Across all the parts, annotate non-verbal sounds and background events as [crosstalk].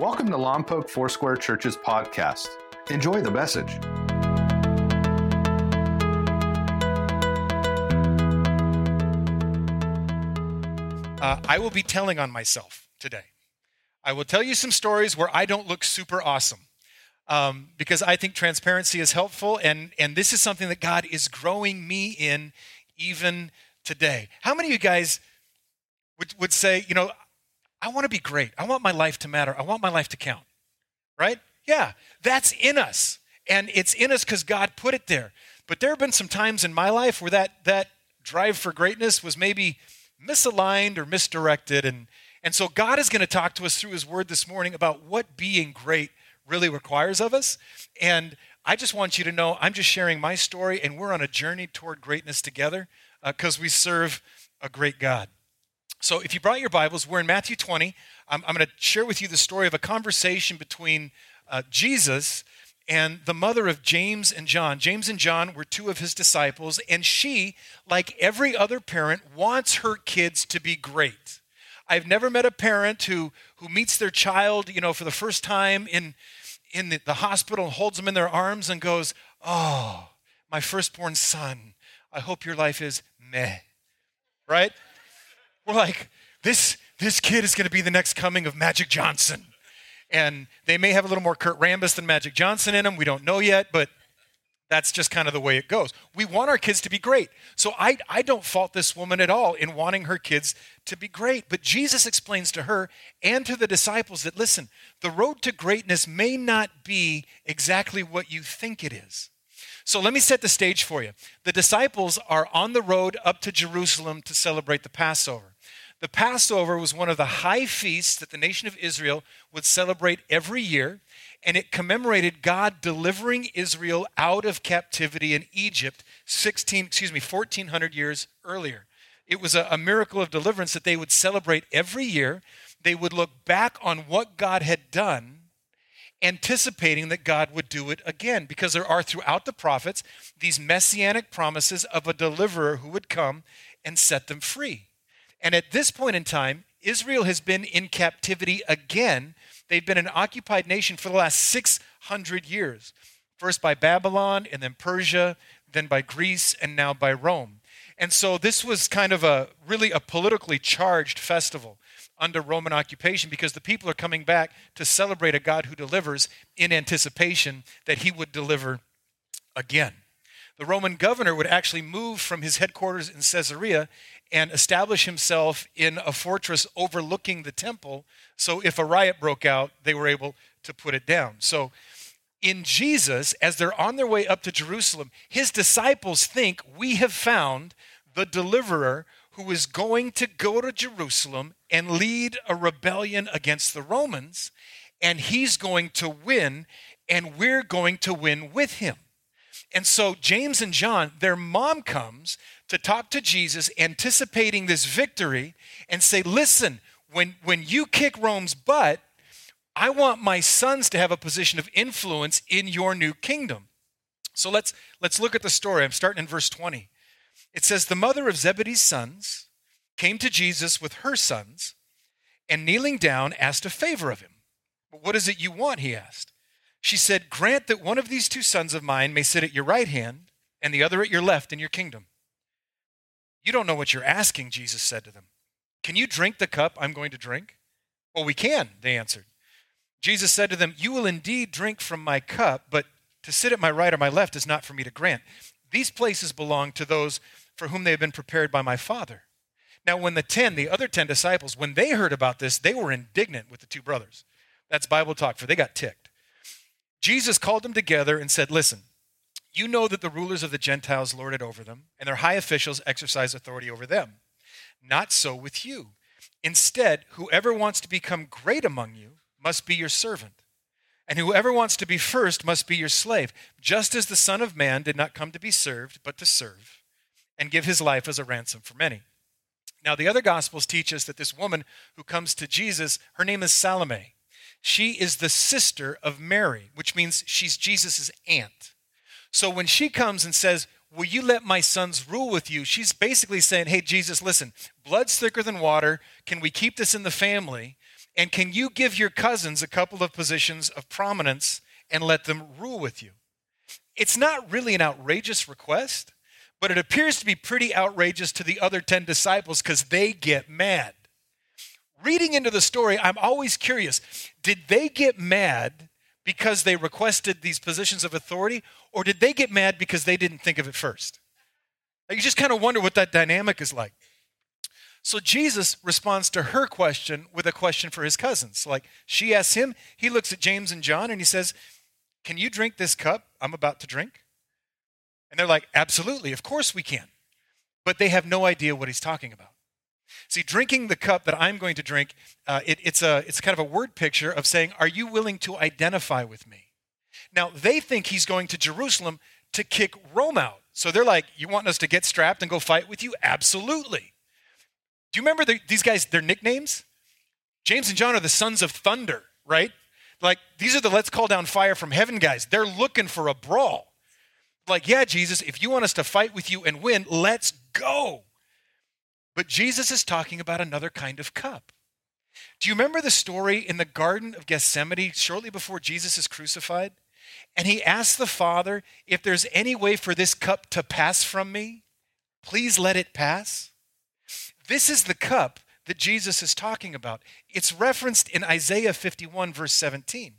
Welcome to Lompoc Foursquare Church's podcast. Enjoy the message. Uh, I will be telling on myself today. I will tell you some stories where I don't look super awesome um, because I think transparency is helpful, and, and this is something that God is growing me in even today. How many of you guys would, would say, you know, I want to be great. I want my life to matter. I want my life to count. Right? Yeah, that's in us. And it's in us because God put it there. But there have been some times in my life where that, that drive for greatness was maybe misaligned or misdirected. And, and so God is going to talk to us through His Word this morning about what being great really requires of us. And I just want you to know I'm just sharing my story, and we're on a journey toward greatness together because uh, we serve a great God. So, if you brought your Bibles, we're in Matthew 20. I'm, I'm going to share with you the story of a conversation between uh, Jesus and the mother of James and John. James and John were two of his disciples, and she, like every other parent, wants her kids to be great. I've never met a parent who, who meets their child, you know, for the first time in, in the, the hospital holds them in their arms and goes, Oh, my firstborn son, I hope your life is meh. Right? We're like, this, this kid is going to be the next coming of Magic Johnson. And they may have a little more Kurt Rambis than Magic Johnson in them. We don't know yet, but that's just kind of the way it goes. We want our kids to be great. So I, I don't fault this woman at all in wanting her kids to be great. But Jesus explains to her and to the disciples that, listen, the road to greatness may not be exactly what you think it is. So let me set the stage for you. The disciples are on the road up to Jerusalem to celebrate the Passover. The Passover was one of the high feasts that the nation of Israel would celebrate every year, and it commemorated God delivering Israel out of captivity in Egypt 16, excuse me, 1400 years earlier. It was a, a miracle of deliverance that they would celebrate every year. They would look back on what God had done anticipating that God would do it again because there are throughout the prophets these messianic promises of a deliverer who would come and set them free. And at this point in time, Israel has been in captivity again. They've been an occupied nation for the last 600 years, first by Babylon, and then Persia, then by Greece, and now by Rome. And so this was kind of a really a politically charged festival under Roman occupation because the people are coming back to celebrate a God who delivers in anticipation that he would deliver again. The Roman governor would actually move from his headquarters in Caesarea and establish himself in a fortress overlooking the temple. So if a riot broke out, they were able to put it down. So in Jesus, as they're on their way up to Jerusalem, his disciples think we have found the deliverer who is going to go to Jerusalem and lead a rebellion against the Romans, and he's going to win, and we're going to win with him. And so James and John, their mom comes to talk to Jesus, anticipating this victory, and say, Listen, when, when you kick Rome's butt, I want my sons to have a position of influence in your new kingdom. So let's, let's look at the story. I'm starting in verse 20. It says, The mother of Zebedee's sons came to Jesus with her sons, and kneeling down, asked a favor of him. What is it you want? He asked. She said, Grant that one of these two sons of mine may sit at your right hand and the other at your left in your kingdom. You don't know what you're asking, Jesus said to them. Can you drink the cup I'm going to drink? Well, we can, they answered. Jesus said to them, You will indeed drink from my cup, but to sit at my right or my left is not for me to grant. These places belong to those for whom they have been prepared by my Father. Now, when the ten, the other ten disciples, when they heard about this, they were indignant with the two brothers. That's Bible talk for they got ticked. Jesus called them together and said, Listen, you know that the rulers of the Gentiles lord it over them, and their high officials exercise authority over them. Not so with you. Instead, whoever wants to become great among you must be your servant. And whoever wants to be first must be your slave, just as the Son of Man did not come to be served, but to serve, and give his life as a ransom for many. Now, the other Gospels teach us that this woman who comes to Jesus, her name is Salome. She is the sister of Mary, which means she's Jesus' aunt. So when she comes and says, Will you let my sons rule with you? She's basically saying, Hey, Jesus, listen, blood's thicker than water. Can we keep this in the family? And can you give your cousins a couple of positions of prominence and let them rule with you? It's not really an outrageous request, but it appears to be pretty outrageous to the other 10 disciples because they get mad. Reading into the story, I'm always curious did they get mad because they requested these positions of authority, or did they get mad because they didn't think of it first? You just kind of wonder what that dynamic is like. So Jesus responds to her question with a question for his cousins. Like she asks him, he looks at James and John and he says, Can you drink this cup I'm about to drink? And they're like, Absolutely, of course we can. But they have no idea what he's talking about. See, drinking the cup that I'm going to drink, uh, it, it's, a, it's kind of a word picture of saying, Are you willing to identify with me? Now, they think he's going to Jerusalem to kick Rome out. So they're like, You want us to get strapped and go fight with you? Absolutely. Do you remember the, these guys, their nicknames? James and John are the sons of thunder, right? Like, these are the let's call down fire from heaven guys. They're looking for a brawl. Like, yeah, Jesus, if you want us to fight with you and win, let's go. But Jesus is talking about another kind of cup. Do you remember the story in the Garden of Gethsemane shortly before Jesus is crucified? And he asks the Father, if there's any way for this cup to pass from me, please let it pass. This is the cup that Jesus is talking about. It's referenced in Isaiah 51, verse 17.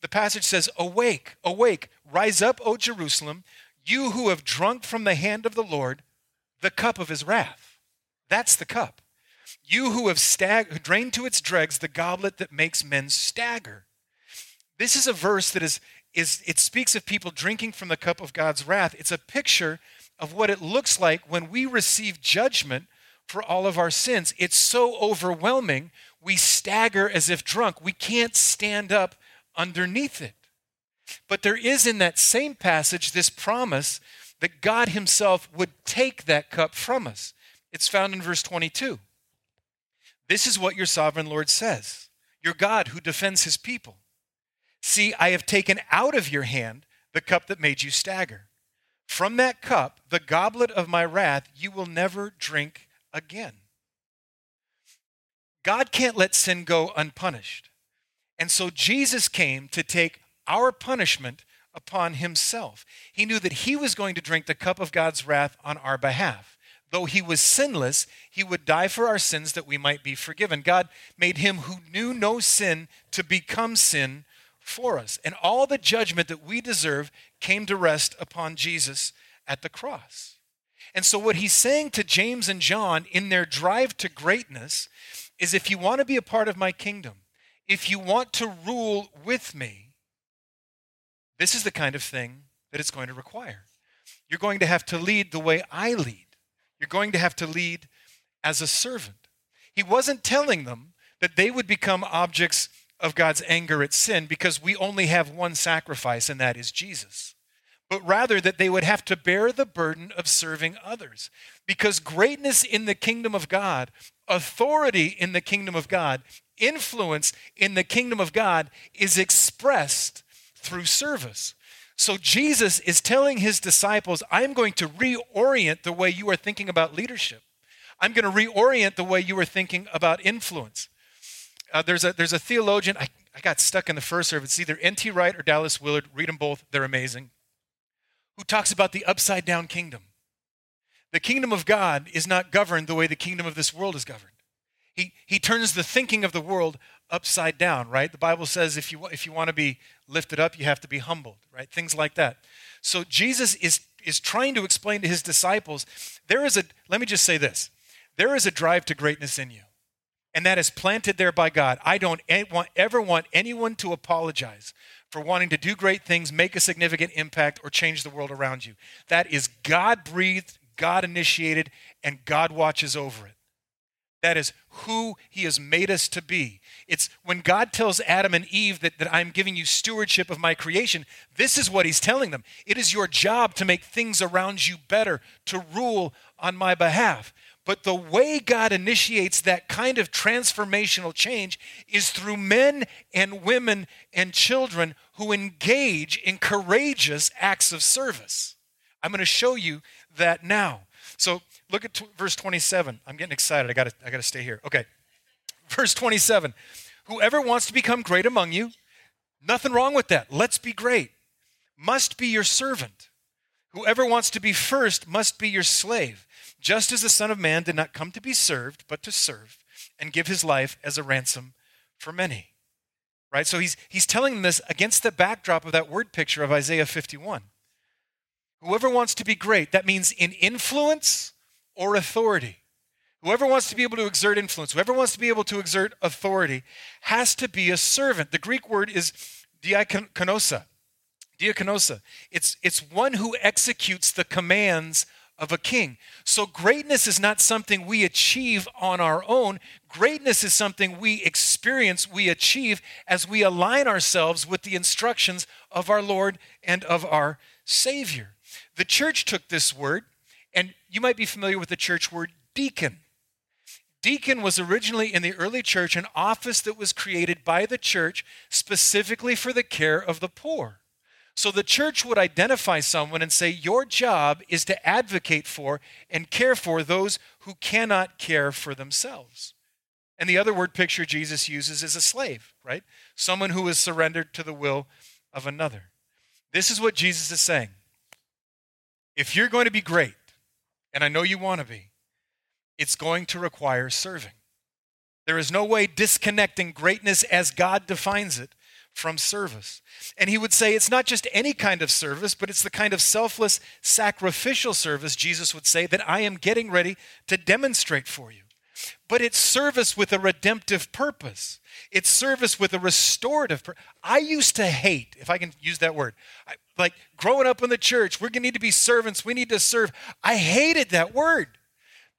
The passage says, Awake, awake, rise up, O Jerusalem, you who have drunk from the hand of the Lord the cup of his wrath. That's the cup. You who have stag- drained to its dregs the goblet that makes men stagger. This is a verse that is, is, it speaks of people drinking from the cup of God's wrath. It's a picture of what it looks like when we receive judgment for all of our sins. It's so overwhelming, we stagger as if drunk. We can't stand up underneath it. But there is in that same passage this promise that God Himself would take that cup from us. It's found in verse 22. This is what your sovereign Lord says Your God who defends His people. See, I have taken out of your hand the cup that made you stagger. From that cup, the goblet of my wrath, you will never drink again. God can't let sin go unpunished. And so Jesus came to take our punishment upon himself. He knew that he was going to drink the cup of God's wrath on our behalf. Though he was sinless, he would die for our sins that we might be forgiven. God made him who knew no sin to become sin for us. And all the judgment that we deserve came to rest upon Jesus at the cross. And so, what he's saying to James and John in their drive to greatness is if you want to be a part of my kingdom, if you want to rule with me, this is the kind of thing that it's going to require. You're going to have to lead the way I lead, you're going to have to lead as a servant. He wasn't telling them that they would become objects of God's anger at sin because we only have one sacrifice, and that is Jesus but rather that they would have to bear the burden of serving others. Because greatness in the kingdom of God, authority in the kingdom of God, influence in the kingdom of God is expressed through service. So Jesus is telling his disciples, I'm going to reorient the way you are thinking about leadership. I'm going to reorient the way you are thinking about influence. Uh, there's, a, there's a theologian, I, I got stuck in the first service, it's either N.T. Wright or Dallas Willard. Read them both, they're amazing who talks about the upside down kingdom. The kingdom of God is not governed the way the kingdom of this world is governed. He, he turns the thinking of the world upside down, right? The Bible says if you, if you want to be lifted up, you have to be humbled, right? Things like that. So Jesus is, is trying to explain to his disciples there is a, let me just say this there is a drive to greatness in you, and that is planted there by God. I don't ever want anyone to apologize for wanting to do great things, make a significant impact, or change the world around you. That is God breathed, God initiated, and God watches over it. That is who He has made us to be. It's when God tells Adam and Eve that, that I'm giving you stewardship of my creation, this is what He's telling them. It is your job to make things around you better, to rule on my behalf. But the way God initiates that kind of transformational change is through men and women and children who engage in courageous acts of service. I'm going to show you that now. So look at t- verse 27. I'm getting excited. I got I got to stay here. Okay. Verse 27. Whoever wants to become great among you, nothing wrong with that. Let's be great. Must be your servant. Whoever wants to be first must be your slave, just as the Son of Man did not come to be served, but to serve and give his life as a ransom for many. Right? So he's, he's telling them this against the backdrop of that word picture of Isaiah 51. Whoever wants to be great, that means in influence or authority. Whoever wants to be able to exert influence, whoever wants to be able to exert authority, has to be a servant. The Greek word is diakonosa. Diakonosa. It's, it's one who executes the commands of a king. So greatness is not something we achieve on our own. Greatness is something we experience, we achieve as we align ourselves with the instructions of our Lord and of our Savior. The church took this word, and you might be familiar with the church word deacon. Deacon was originally in the early church an office that was created by the church specifically for the care of the poor. So the church would identify someone and say, Your job is to advocate for and care for those who cannot care for themselves. And the other word picture Jesus uses is a slave, right? Someone who is surrendered to the will of another. This is what Jesus is saying. If you're going to be great, and I know you want to be, it's going to require serving. There is no way disconnecting greatness as God defines it from service. And he would say it's not just any kind of service, but it's the kind of selfless, sacrificial service, Jesus would say, that I am getting ready to demonstrate for you. But it's service with a redemptive purpose. It's service with a restorative. I used to hate, if I can use that word, I, like growing up in the church, we're going to need to be servants, we need to serve. I hated that word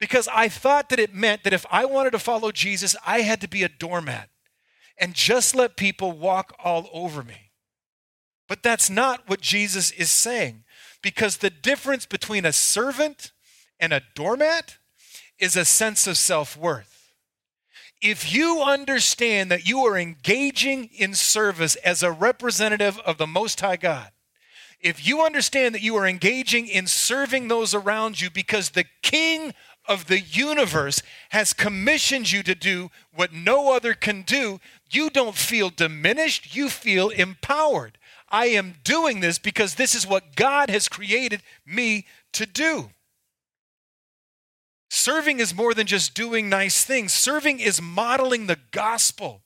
because I thought that it meant that if I wanted to follow Jesus, I had to be a doormat and just let people walk all over me. But that's not what Jesus is saying, because the difference between a servant and a doormat is a sense of self worth. If you understand that you are engaging in service as a representative of the Most High God, if you understand that you are engaging in serving those around you because the King of the universe has commissioned you to do what no other can do, you don't feel diminished, you feel empowered. I am doing this because this is what God has created me to do. Serving is more than just doing nice things, serving is modeling the gospel.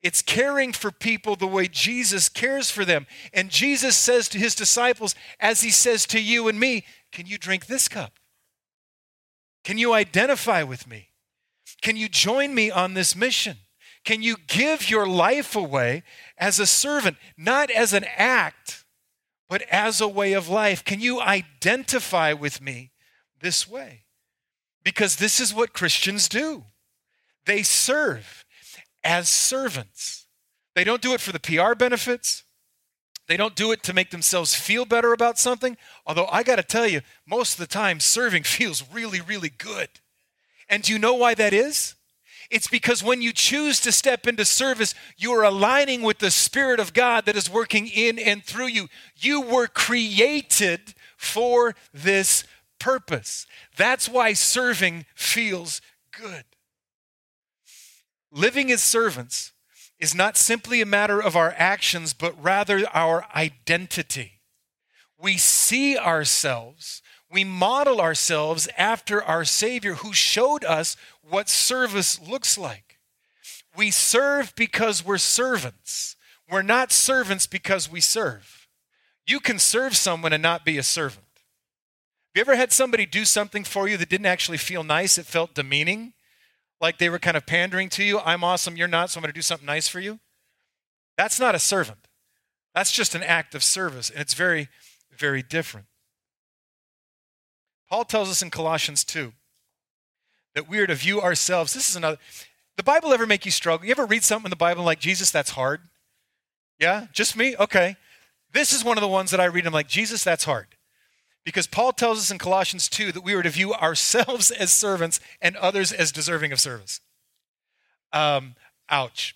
It's caring for people the way Jesus cares for them. And Jesus says to his disciples, as he says to you and me, Can you drink this cup? Can you identify with me? Can you join me on this mission? Can you give your life away as a servant, not as an act, but as a way of life? Can you identify with me this way? Because this is what Christians do they serve as servants. They don't do it for the PR benefits. They don't do it to make themselves feel better about something. Although I got to tell you, most of the time, serving [laughs] feels really, really good. And do you know why that is? It's because when you choose to step into service, you are aligning with the Spirit of God that is working in and through you. You were created for this purpose. That's why serving feels good. Living as servants is not simply a matter of our actions, but rather our identity. We see ourselves we model ourselves after our Savior who showed us what service looks like. We serve because we're servants. We're not servants because we serve. You can serve someone and not be a servant. Have you ever had somebody do something for you that didn't actually feel nice? It felt demeaning, like they were kind of pandering to you. I'm awesome, you're not, so I'm going to do something nice for you. That's not a servant. That's just an act of service, and it's very, very different. Paul tells us in Colossians 2 that we are to view ourselves. This is another. The Bible ever make you struggle? You ever read something in the Bible like, Jesus, that's hard? Yeah? Just me? Okay. This is one of the ones that I read. I'm like, Jesus, that's hard. Because Paul tells us in Colossians 2 that we are to view ourselves as servants and others as deserving of service. Um, ouch.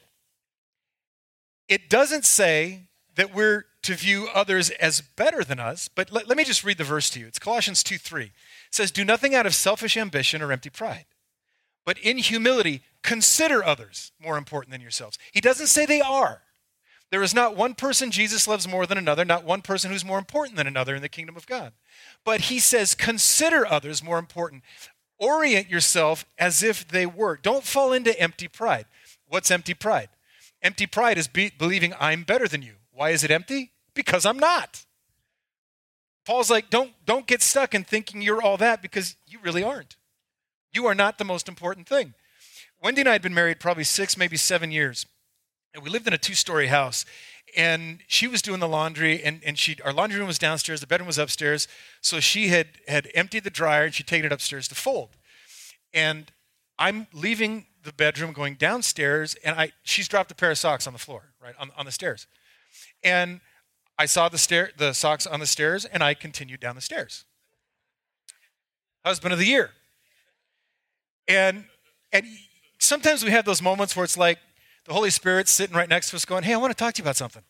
It doesn't say that we're to view others as better than us, but let, let me just read the verse to you. It's Colossians 2 3. It says, Do nothing out of selfish ambition or empty pride, but in humility consider others more important than yourselves. He doesn't say they are. There is not one person Jesus loves more than another, not one person who's more important than another in the kingdom of God. But he says, consider others more important. Orient yourself as if they were. Don't fall into empty pride. What's empty pride? Empty pride is be- believing I'm better than you. Why is it empty? Because I'm not. Paul's like, don't, don't get stuck in thinking you're all that because you really aren't. You are not the most important thing. Wendy and I had been married probably six, maybe seven years. And we lived in a two story house. And she was doing the laundry, and, and she our laundry room was downstairs, the bedroom was upstairs. So she had, had emptied the dryer and she'd taken it upstairs to fold. And I'm leaving the bedroom, going downstairs, and I she's dropped a pair of socks on the floor, right, on, on the stairs. And I saw the stair the socks on the stairs, and I continued down the stairs. Husband of the year. And and sometimes we have those moments where it's like the Holy Spirit's sitting right next to us going, Hey, I want to talk to you about something.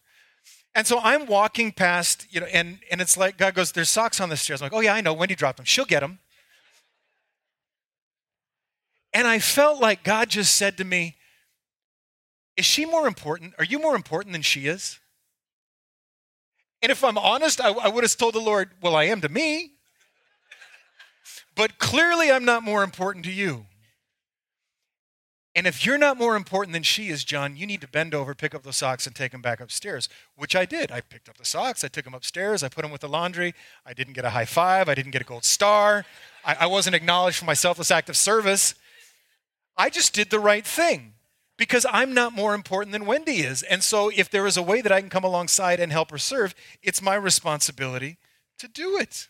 And so I'm walking past, you know, and, and it's like God goes, There's socks on the stairs. I'm like, Oh, yeah, I know. Wendy dropped them. She'll get them. And I felt like God just said to me, Is she more important? Are you more important than she is? And if I'm honest, I, I would have told the Lord, Well, I am to me. But clearly, I'm not more important to you. And if you're not more important than she is, John, you need to bend over, pick up the socks, and take them back upstairs, which I did. I picked up the socks, I took them upstairs, I put them with the laundry. I didn't get a high five, I didn't get a gold star, I, I wasn't acknowledged for my selfless act of service. I just did the right thing because I'm not more important than Wendy is. And so if there is a way that I can come alongside and help her serve, it's my responsibility to do it.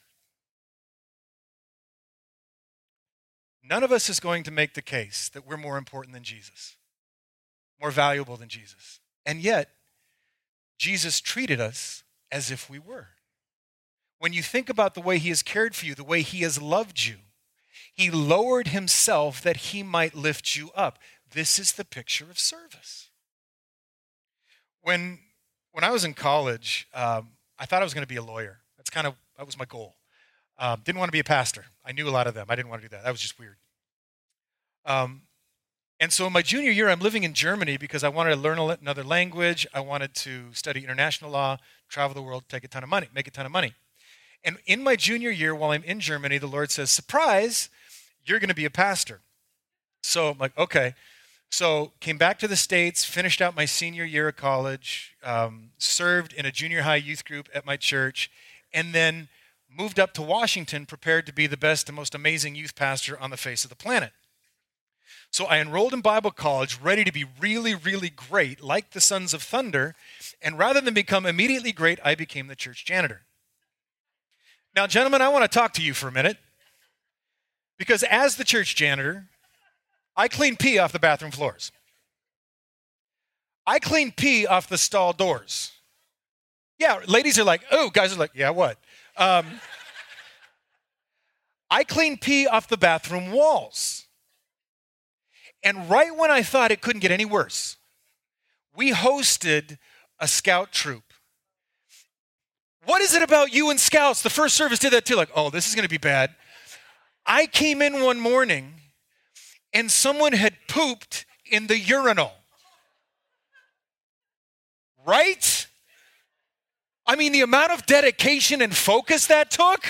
None of us is going to make the case that we're more important than Jesus, more valuable than Jesus. And yet, Jesus treated us as if we were. When you think about the way he has cared for you, the way he has loved you, he lowered himself that he might lift you up. This is the picture of service. When, when I was in college, um, I thought I was going to be a lawyer. That's kind of that was my goal. Um, didn't want to be a pastor. I knew a lot of them. I didn't want to do that. That was just weird. Um, and so in my junior year, I'm living in Germany because I wanted to learn another language. I wanted to study international law, travel the world, take a ton of money, make a ton of money. And in my junior year, while I'm in Germany, the Lord says, Surprise, you're going to be a pastor. So I'm like, okay. So came back to the States, finished out my senior year of college, um, served in a junior high youth group at my church, and then moved up to Washington, prepared to be the best and most amazing youth pastor on the face of the planet. So I enrolled in Bible college, ready to be really, really great, like the Sons of Thunder. And rather than become immediately great, I became the church janitor. Now, gentlemen, I want to talk to you for a minute. Because as the church janitor, I clean pee off the bathroom floors. I clean pee off the stall doors. Yeah, ladies are like, oh, guys are like, yeah, what? Um, I clean pee off the bathroom walls. And right when I thought it couldn't get any worse, we hosted a scout troop. What is it about you and scouts? The first service did that too. Like, oh, this is going to be bad. I came in one morning and someone had pooped in the urinal. Right? I mean, the amount of dedication and focus that took.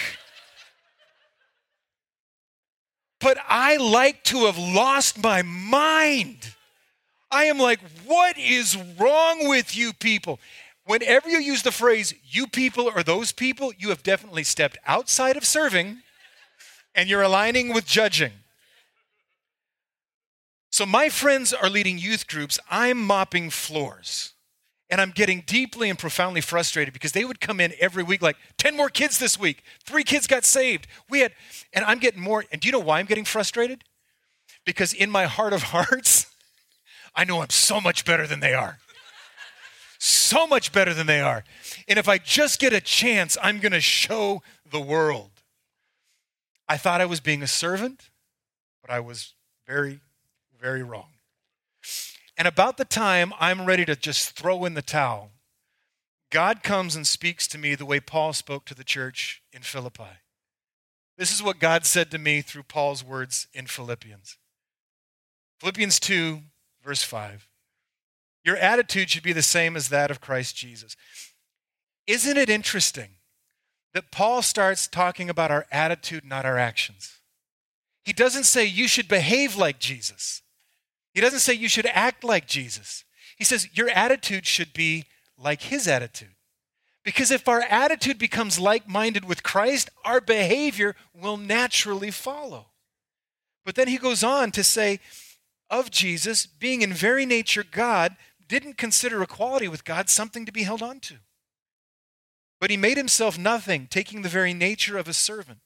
But I like to have lost my mind. I am like, what is wrong with you people? Whenever you use the phrase, you people or those people, you have definitely stepped outside of serving and you're aligning with judging. So, my friends are leading youth groups. I'm mopping floors. And I'm getting deeply and profoundly frustrated because they would come in every week, like 10 more kids this week. Three kids got saved. We had, and I'm getting more. And do you know why I'm getting frustrated? Because in my heart of hearts, [laughs] I know I'm so much better than they are. So much better than they are. And if I just get a chance, I'm going to show the world. I thought I was being a servant, but I was very, very wrong. And about the time I'm ready to just throw in the towel, God comes and speaks to me the way Paul spoke to the church in Philippi. This is what God said to me through Paul's words in Philippians. Philippians 2, verse 5. Your attitude should be the same as that of Christ Jesus. Isn't it interesting that Paul starts talking about our attitude, not our actions? He doesn't say you should behave like Jesus. He doesn't say you should act like Jesus. He says your attitude should be like his attitude. Because if our attitude becomes like minded with Christ, our behavior will naturally follow. But then he goes on to say, of Jesus, being in very nature God, didn't consider equality with God something to be held on to. But he made himself nothing, taking the very nature of a servant.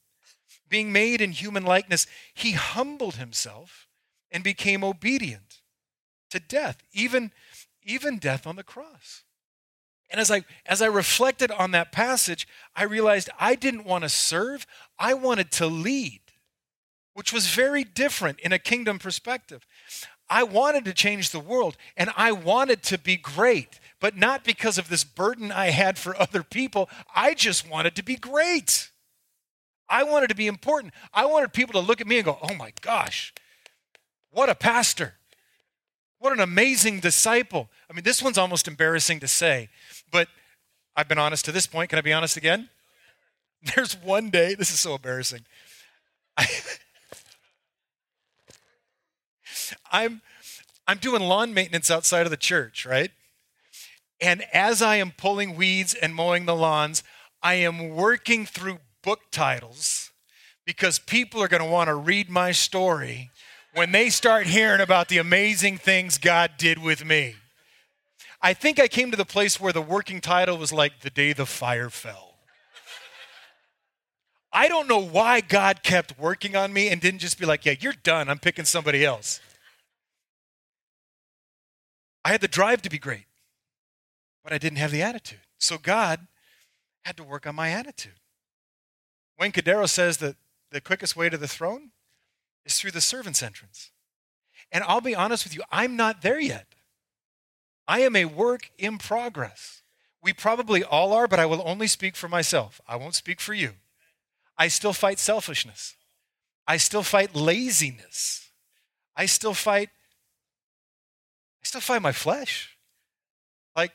Being made in human likeness, he humbled himself and became obedient to death, even, even death on the cross. And as I, as I reflected on that passage, I realized I didn't want to serve, I wanted to lead which was very different in a kingdom perspective. I wanted to change the world and I wanted to be great, but not because of this burden I had for other people. I just wanted to be great. I wanted to be important. I wanted people to look at me and go, oh my gosh, what a pastor. What an amazing disciple. I mean, this one's almost embarrassing to say, but I've been honest to this point. Can I be honest again? [laughs] There's one day, this is so embarrassing. I, [laughs] I'm I'm doing lawn maintenance outside of the church, right? And as I am pulling weeds and mowing the lawns, I am working through book titles because people are going to want to read my story when they start hearing about the amazing things God did with me. I think I came to the place where the working title was like The Day the Fire Fell. I don't know why God kept working on me and didn't just be like, Yeah, you're done. I'm picking somebody else. I had the drive to be great, but I didn't have the attitude. So God had to work on my attitude. Wayne Cordeiro says that the quickest way to the throne is through the servant's entrance. And I'll be honest with you, I'm not there yet. I am a work in progress. We probably all are, but I will only speak for myself. I won't speak for you. I still fight selfishness. I still fight laziness. I still fight I still fight my flesh. Like,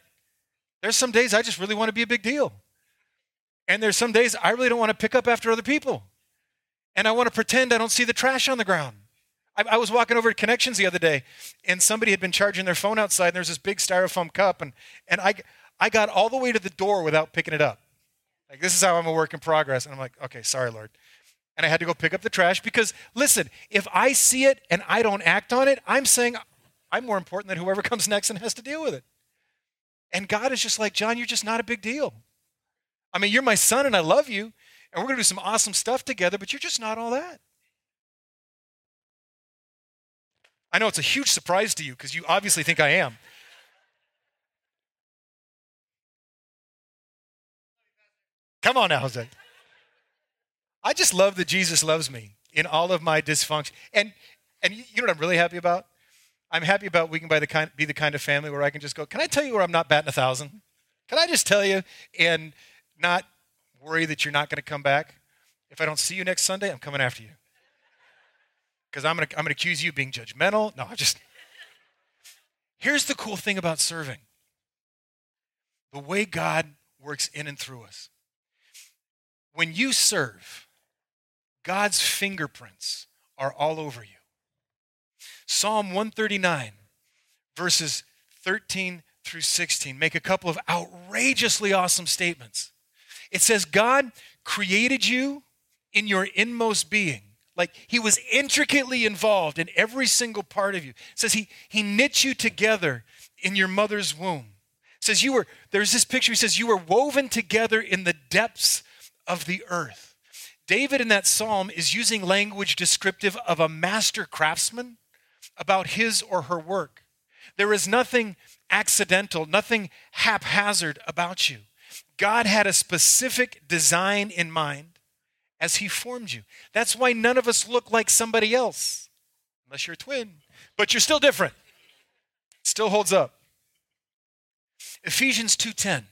there's some days I just really want to be a big deal. And there's some days I really don't want to pick up after other people. And I want to pretend I don't see the trash on the ground. I, I, was walking over to Connections the other day, and somebody had been charging their phone outside, and there's this big styrofoam cup, and, and I, I got all the way to the door without picking it up. Like, this is how I'm a work in progress. And I'm like, okay, sorry, Lord. And I had to go pick up the trash because, listen, if I see it and I don't act on it, I'm saying I'm more important than whoever [laughs] comes next and has to deal with it. And God is just like, John, you're just not a big deal. I mean, you're my son and I love you, and we're going to do some awesome stuff together, but you're just not all that. I know it's a huge surprise to you because you obviously think I am. Come on now, Jose. I just love that Jesus loves me in all of my dysfunction. And and you know what I'm really happy about? I'm happy about we can be the, kind, be the kind of family where I can just go, can I tell you where I'm not batting a thousand? Can I just tell you and not worry that you're not going to come back? If I don't see you next Sunday, I'm coming after you. Because I'm going to I'm to accuse you of being judgmental. No, I just. [laughs] Here's the cool thing about serving the way God works in and through us. When you serve, God's fingerprints are all over you. Psalm 139, verses 13 through 16, make a couple of outrageously awesome statements. It says, God created you in your inmost being. Like he was intricately involved in every single part of you. It says he, he knit you together in your mother's womb. It says you were, there's this picture, he says, you were woven together in the depths of the earth. David in that psalm is using language descriptive of a master craftsman about his or her work. There is nothing accidental, nothing haphazard about you. God had a specific design in mind as he formed you. That's why none of us look like somebody else, unless you're a twin, but you're still different. still holds up. Ephesians 2:10.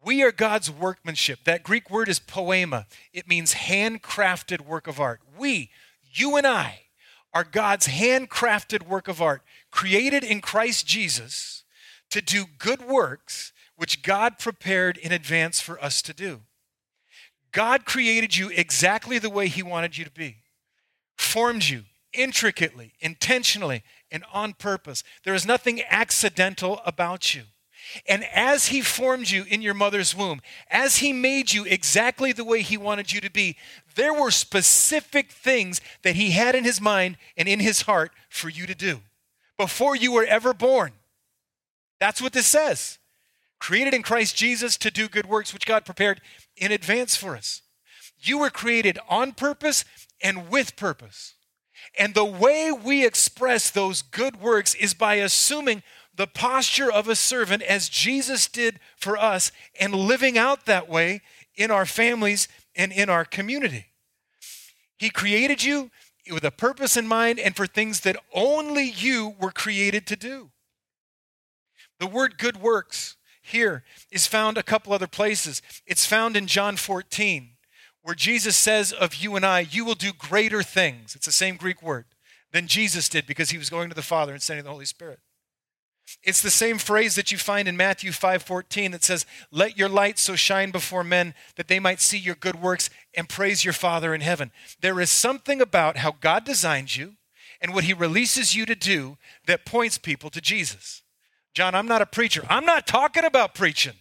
We are God's workmanship. That Greek word is poema. It means handcrafted work of art. We, you and I, are God's handcrafted work of art, created in Christ Jesus to do good works which God prepared in advance for us to do. God created you exactly the way He wanted you to be, formed you intricately, intentionally, and on purpose. There is nothing accidental about you. And as He formed you in your mother's womb, as He made you exactly the way He wanted you to be, there were specific things that He had in His mind and in His heart for you to do before you were ever born. That's what this says. Created in Christ Jesus to do good works, which God prepared in advance for us. You were created on purpose and with purpose. And the way we express those good works is by assuming the posture of a servant as Jesus did for us and living out that way in our families and in our community. He created you with a purpose in mind and for things that only you were created to do. The word good works here is found a couple other places. It's found in John 14, where Jesus says of you and I, You will do greater things. It's the same Greek word than Jesus did because he was going to the Father and sending the Holy Spirit. It's the same phrase that you find in Matthew 5:14 that says, "Let your light so shine before men that they might see your good works and praise your Father in heaven." There is something about how God designed you and what he releases you to do that points people to Jesus. John, I'm not a preacher. I'm not talking about preaching.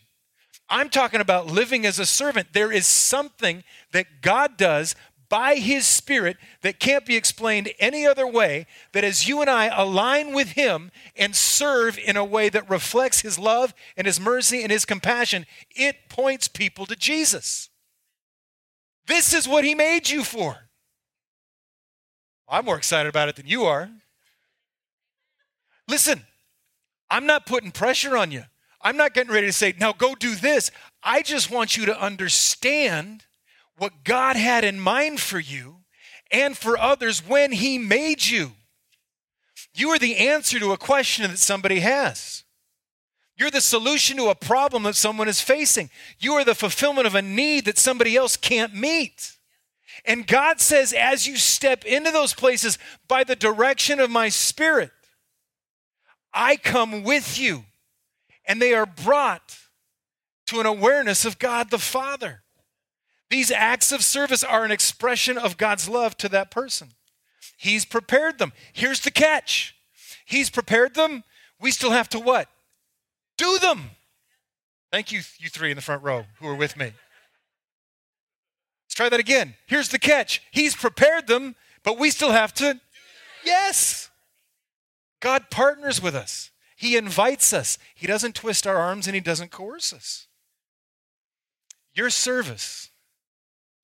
I'm talking about living as a servant. There is something that God does by His Spirit that can't be explained any other way, that as you and I align with Him and serve in a way that reflects His love and His mercy and His compassion, it points people to Jesus. This is what He made you for. I'm more excited about it than you are. Listen, I'm not putting pressure on you. I'm not getting ready to say, now go do this. I just want you to understand what God had in mind for you and for others when He made you. You are the answer to a question that somebody has. You're the solution to a problem that someone is facing. You are the fulfillment of a need that somebody else can't meet. And God says, as you step into those places by the direction of my spirit, I come with you. And they are brought to an awareness of God the Father. These acts of service are an expression of God's love to that person. He's prepared them. Here's the catch He's prepared them. We still have to what? Do them. Thank you, you three in the front row who are with me. Let's try that again. Here's the catch He's prepared them, but we still have to. Yes. God partners with us. He invites us. He doesn't twist our arms and He doesn't coerce us. Your service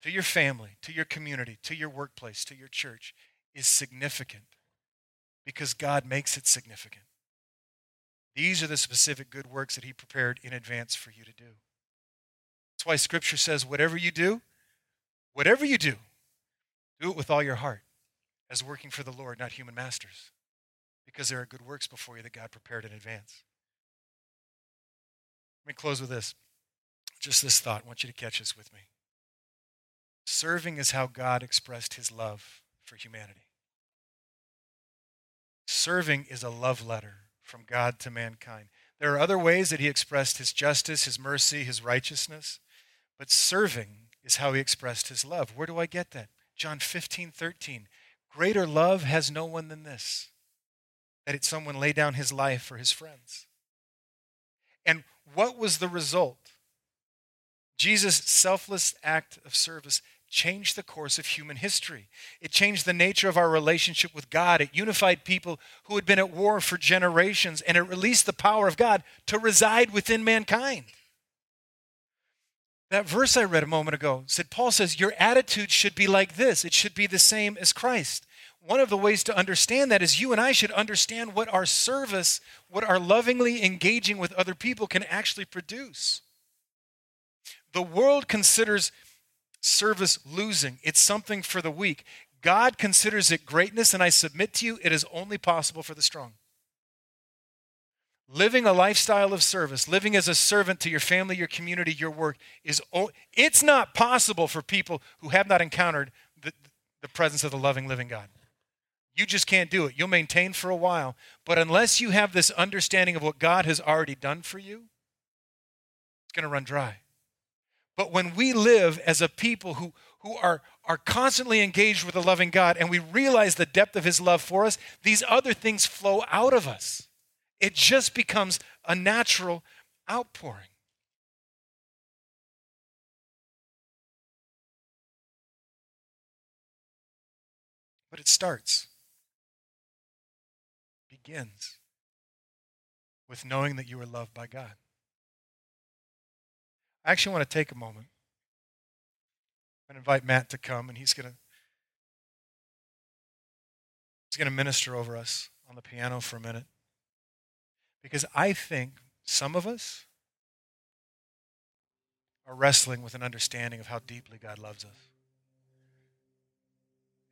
to your family, to your community, to your workplace, to your church is significant because God makes it significant. These are the specific good works that He prepared in advance for you to do. That's why Scripture says, whatever you do, whatever you do, do it with all your heart as working for the Lord, not human masters, because there are good works before you that God prepared in advance. Let me close with this. Just this thought. I want you to catch this with me. Serving is how God expressed his love for humanity. Serving is a love letter from God to mankind. There are other ways that he expressed his justice, his mercy, his righteousness, but serving is how he expressed his love. Where do I get that? John 15, 13. Greater love has no one than this, that it someone lay down his life for his friends. And what was the result? Jesus' selfless act of service changed the course of human history. It changed the nature of our relationship with God. It unified people who had been at war for generations, and it released the power of God to reside within mankind. That verse I read a moment ago said, Paul says, Your attitude should be like this. It should be the same as Christ. One of the ways to understand that is you and I should understand what our service, what our lovingly engaging with other people can actually produce. The world considers service losing, it's something for the weak. God considers it greatness, and I submit to you, it is only possible for the strong. Living a lifestyle of service, living as a servant to your family, your community, your work is it's not possible for people who have not encountered the, the presence of the loving living God. You just can't do it. You'll maintain for a while. But unless you have this understanding of what God has already done for you, it's going to run dry. But when we live as a people who, who are, are constantly engaged with a loving God and we realize the depth of His love for us, these other things flow out of us. It just becomes a natural outpouring. But it starts, begins with knowing that you are loved by God. I actually want to take a moment and invite Matt to come, and he's going to he's going to minister over us on the piano for a minute. Because I think some of us are wrestling with an understanding of how deeply God loves us.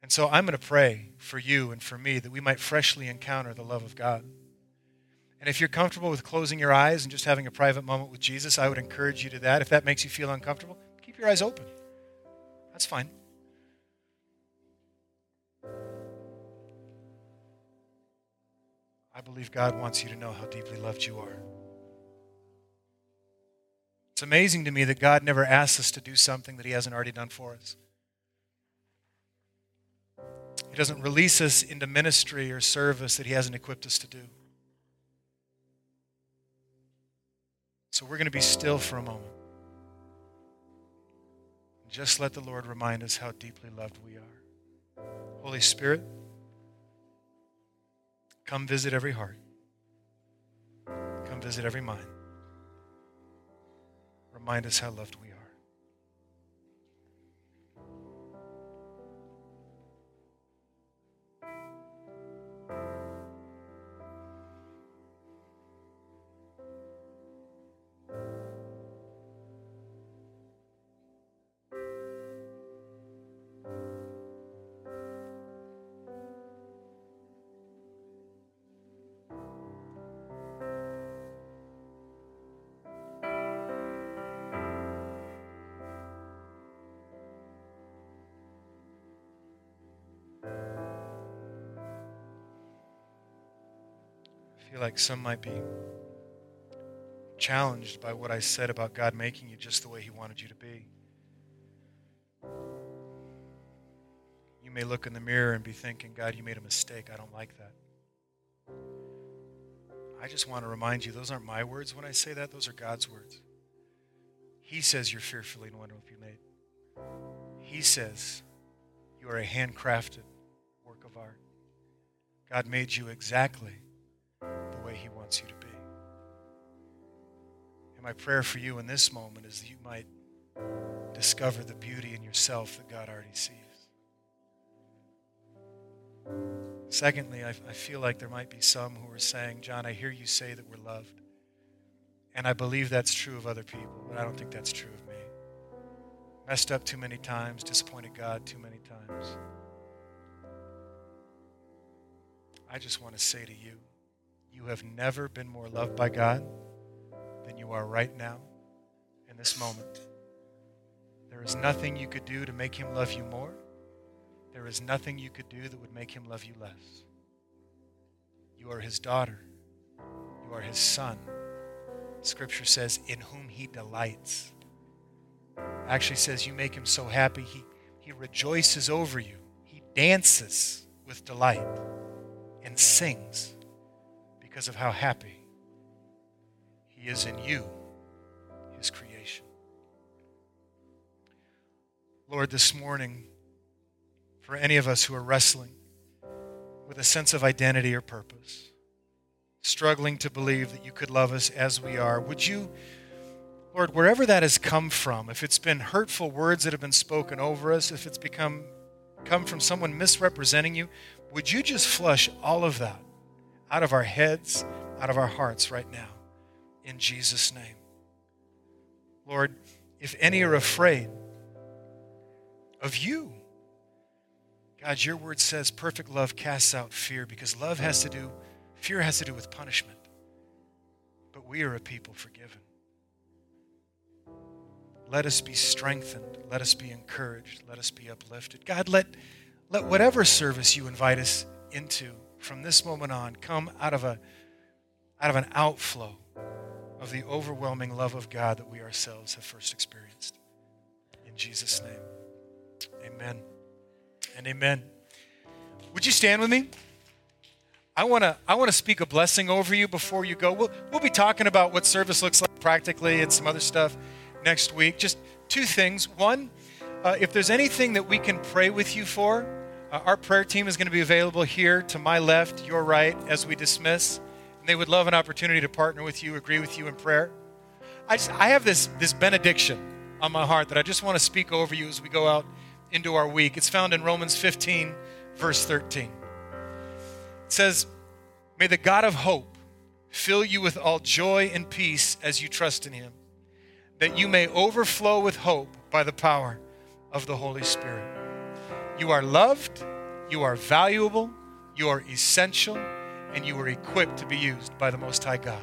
And so I'm going to pray for you and for me that we might freshly encounter the love of God. And if you're comfortable with closing your eyes and just having a private moment with Jesus, I would encourage you to that. If that makes you feel uncomfortable, keep your eyes open. That's fine. I believe God wants you to know how deeply loved you are. It's amazing to me that God never asks us to do something that He hasn't already done for us. He doesn't release us into ministry or service that He hasn't equipped us to do. So we're going to be still for a moment. Just let the Lord remind us how deeply loved we are. Holy Spirit, come visit every heart, come visit every mind. Remind us how loved we are. Feel like some might be challenged by what I said about God making you just the way He wanted you to be. You may look in the mirror and be thinking, God, you made a mistake. I don't like that. I just want to remind you, those aren't my words when I say that, those are God's words. He says you're fearfully and wonderfully made. He says you are a handcrafted work of art. God made you exactly he wants you to be. And my prayer for you in this moment is that you might discover the beauty in yourself that God already sees. Secondly, I, I feel like there might be some who are saying, John, I hear you say that we're loved. And I believe that's true of other people, but I don't think that's true of me. Messed up too many times, disappointed God too many times. I just want to say to you, you have never been more loved by God than you are right now in this moment. There is nothing you could do to make him love you more. There is nothing you could do that would make him love you less. You are his daughter. You are his son. Scripture says, in whom he delights. Actually says, you make him so happy, he, he rejoices over you. He dances with delight and sings because of how happy He is in you, His creation. Lord, this morning, for any of us who are wrestling with a sense of identity or purpose, struggling to believe that you could love us as we are, would you, Lord, wherever that has come from, if it's been hurtful words that have been spoken over us, if it's become come from someone misrepresenting you, would you just flush all of that out of our heads, out of our hearts right now. In Jesus' name. Lord, if any are afraid of you, God, your word says perfect love casts out fear because love has to do, fear has to do with punishment. But we are a people forgiven. Let us be strengthened. Let us be encouraged. Let us be uplifted. God, let, let whatever service you invite us into from this moment on come out of a out of an outflow of the overwhelming love of God that we ourselves have first experienced. In Jesus' name. Amen. And amen. Would you stand with me? I want to I want to speak a blessing over you before you go. We'll, we'll be talking about what service looks like practically and some other stuff next week. Just two things. One, uh, if there's anything that we can pray with you for, Uh, our prayer team is going to be available here to my left, your right, as we dismiss. And they would love an opportunity to partner with you, agree with you in prayer. I, just, I have this, this benediction on my heart that I just want to speak over you as we go out into our week. It's found in Romans 15, verse 13. It says, May the God of hope fill you with all joy and peace as you trust in him, that you may overflow with hope by the power of the Holy Spirit. You are loved, you are valuable, you are essential, and you are equipped to be used by the Most High God.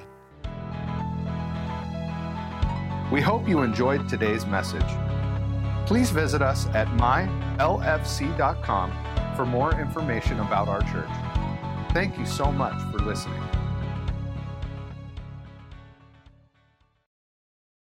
We hope you enjoyed today's message. Please visit us at mylfc.com for more information about our church. Thank you so much for listening.